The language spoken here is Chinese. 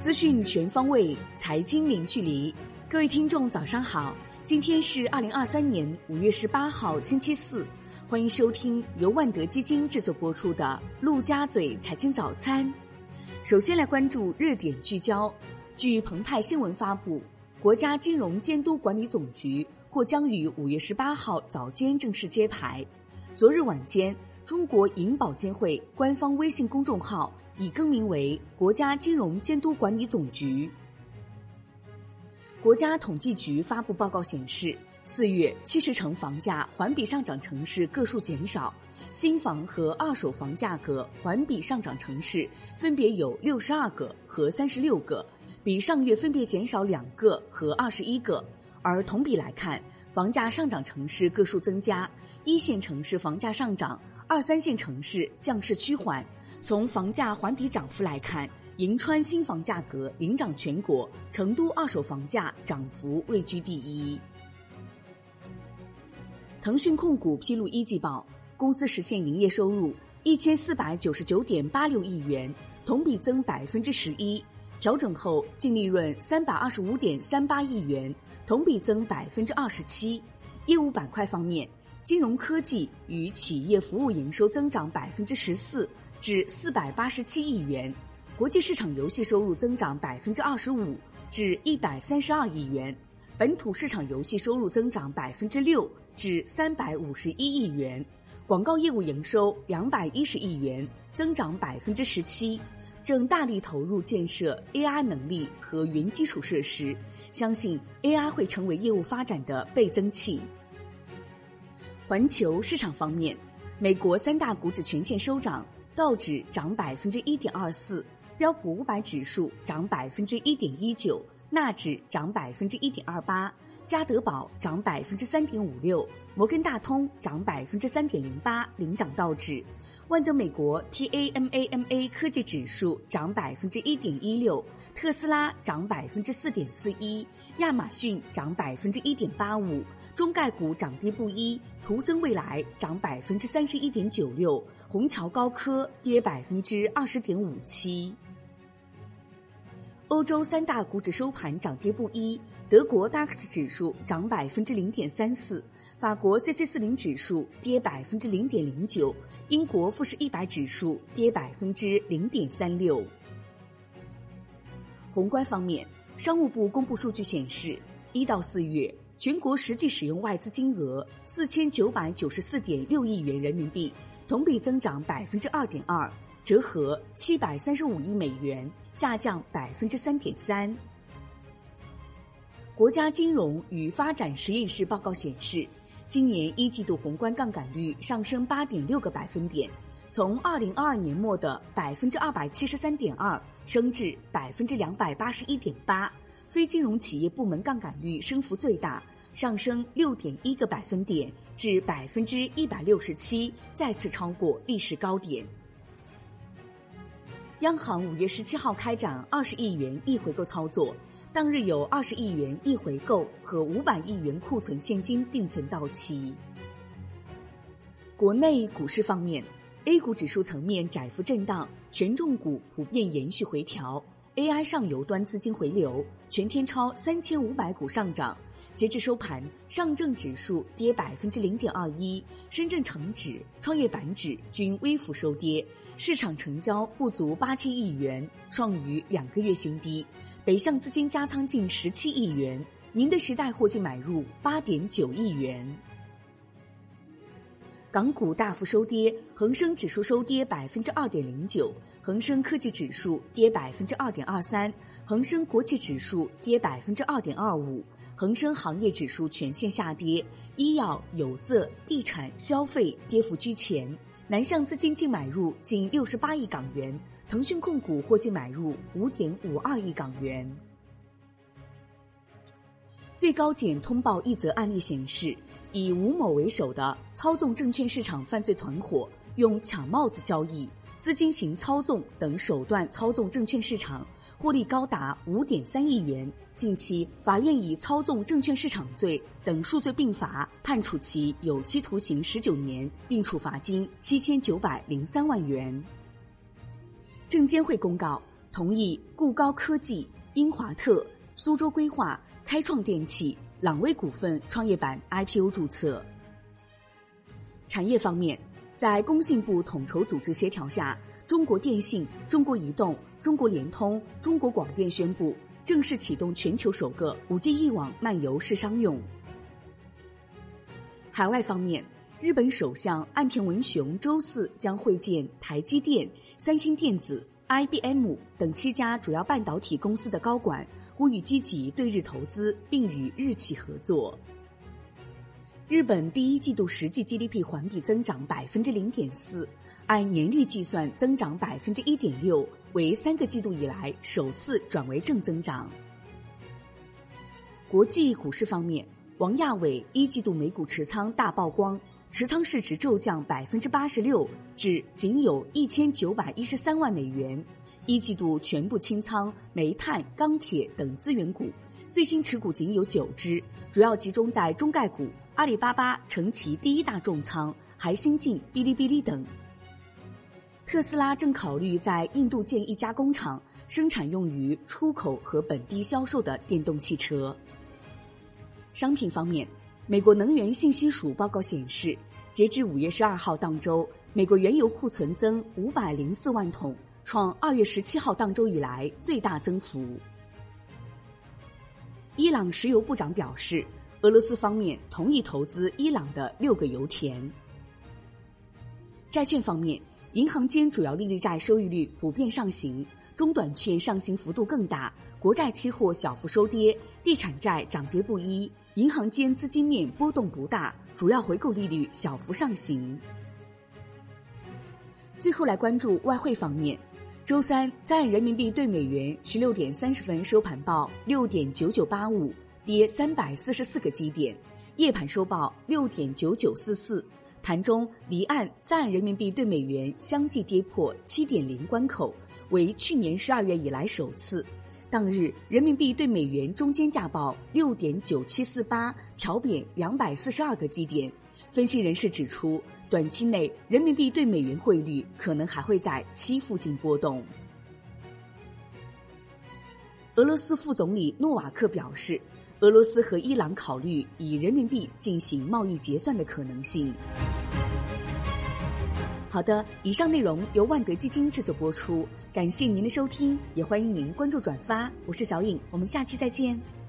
资讯全方位，财经零距离。各位听众，早上好！今天是二零二三年五月十八号，星期四。欢迎收听由万德基金制作播出的《陆家嘴财经早餐》。首先来关注热点聚焦。据澎湃新闻发布，国家金融监督管理总局或将于五月十八号早间正式揭牌。昨日晚间，中国银保监会官方微信公众号已更名为国家金融监督管理总局。国家统计局发布报告显示。四月，七十城房价环比上涨城市个数减少，新房和二手房价格环比上涨城市分别有六十二个和三十六个，比上月分别减少两个和二十一个。而同比来看，房价上涨城市个数增加，一线城市房价上涨，二三线城市降势趋缓。从房价环比涨幅来看，银川新房价格领涨全国，成都二手房价涨幅位居第一。腾讯控股披露一季报，公司实现营业收入一千四百九十九点八六亿元，同比增百分之十一；调整后净利润三百二十五点三八亿元，同比增百分之二十七。业务板块方面，金融科技与企业服务营收增长百分之十四，至四百八十七亿元；国际市场游戏收入增长百分之二十五，至一百三十二亿元；本土市场游戏收入增长百分之六。至三百五十一亿元，广告业务营收两百一十亿元，增长百分之十七，正大力投入建设 AI 能力和云基础设施，相信 AI 会成为业务发展的倍增器。环球市场方面，美国三大股指全线收涨，道指涨百分之一点二四，标普五百指数涨百分之一点一九，纳指涨百分之一点二八。加德宝涨百分之三点五六，摩根大通涨百分之三点零八，领涨道指。万德美国 TAMAMA 科技指数涨百分之一点一六，特斯拉涨百分之四点四一，亚马逊涨百分之一点八五。中概股涨跌不一，图森未来涨百分之三十一点九六，虹桥高科跌百分之二十点五七。欧洲三大股指收盘涨跌不一。德国 DAX 指数涨百分之零点三四，法国 CAC 四零指数跌百分之零点零九，英国富时一百指数跌百分之零点三六。宏观方面，商务部公布数据显示，一到四月全国实际使用外资金额四千九百九十四点六亿元人民币，同比增长百分之二点二，折合七百三十五亿美元，下降百分之三点三。国家金融与发展实验室报告显示，今年一季度宏观杠杆率上升八点六个百分点，从二零二二年末的百分之二百七十三点二升至百分之两百八十一点八。非金融企业部门杠杆率升幅最大，上升六点一个百分点至百分之一百六十七，再次超过历史高点。央行五月十七号开展二十亿元逆回购操作。当日有二十亿元逆回购和五百亿元库存现金定存到期。国内股市方面，A 股指数层面窄幅震荡，权重股普遍延续回调，AI 上游端资金回流，全天超三千五百股上涨。截至收盘，上证指数跌百分之零点二一，深圳成指、创业板指均微幅收跌，市场成交不足八千亿元，创于两个月新低。北向资金加仓近十七亿元，宁德时代获净买入八点九亿元。港股大幅收跌，恒生指数收跌百分之二点零九，恒生科技指数跌百分之二点二三，恒生国企指数跌百分之二点二五，恒生行业指数全线下跌，医药、有色、地产、消费跌幅居前。南向资金净买入近六十八亿港元。腾讯控股获净买入五点五二亿港元。最高检通报一则案例显示，以吴某为首的操纵证券市场犯罪团伙，用抢帽子交易、资金型操纵等手段操纵证券市场，获利高达五点三亿元。近期，法院以操纵证券市场罪等数罪并罚，判处其有期徒刑十九年，并处罚金七千九百零三万元。证监会公告，同意固高科技、英华特、苏州规划、开创电器、朗威股份创业板 IPO 注册。产业方面，在工信部统筹组织协调下，中国电信、中国移动、中国联通、中国广电宣布正式启动全球首个 5G 一网漫游式商用。海外方面，日本首相岸田文雄周四将会见台积电、三星电子、IBM 等七家主要半导体公司的高管，呼吁积极对日投资，并与日企合作。日本第一季度实际 GDP 环比增长百分之零点四，按年率计算增长百分之一点六，为三个季度以来首次转为正增长。国际股市方面，王亚伟一季度美股持仓大曝光，持仓市值骤降百分之八十六，至仅有一千九百一十三万美元。一季度全部清仓煤炭、钢铁等资源股，最新持股仅有九只，主要集中在中概股。阿里巴巴成其第一大重仓，还新进哔哩哔哩等。特斯拉正考虑在印度建一家工厂，生产用于出口和本地销售的电动汽车。商品方面，美国能源信息署报告显示，截至五月十二号当周，美国原油库存增五百零四万桶，创二月十七号当周以来最大增幅。伊朗石油部长表示。俄罗斯方面同意投资伊朗的六个油田。债券方面，银行间主要利率债收益率普遍上行，中短券上行幅度更大，国债期货小幅收跌，地产债涨跌不一，银行间资金面波动不大，主要回购利率小幅上行。最后来关注外汇方面，周三在人民币对美元十六点三十分收盘报六点九九八五。跌三百四十四个基点，夜盘收报六点九九四四。盘中离岸在岸人民币对美元相继跌破七点零关口，为去年十二月以来首次。当日人民币对美元中间价报六点九七四八，调贬两百四十二个基点。分析人士指出，短期内人民币对美元汇率可能还会在七附近波动。俄罗斯副总理诺瓦克表示。俄罗斯和伊朗考虑以人民币进行贸易结算的可能性。好的，以上内容由万德基金制作播出，感谢您的收听，也欢迎您关注转发。我是小颖，我们下期再见。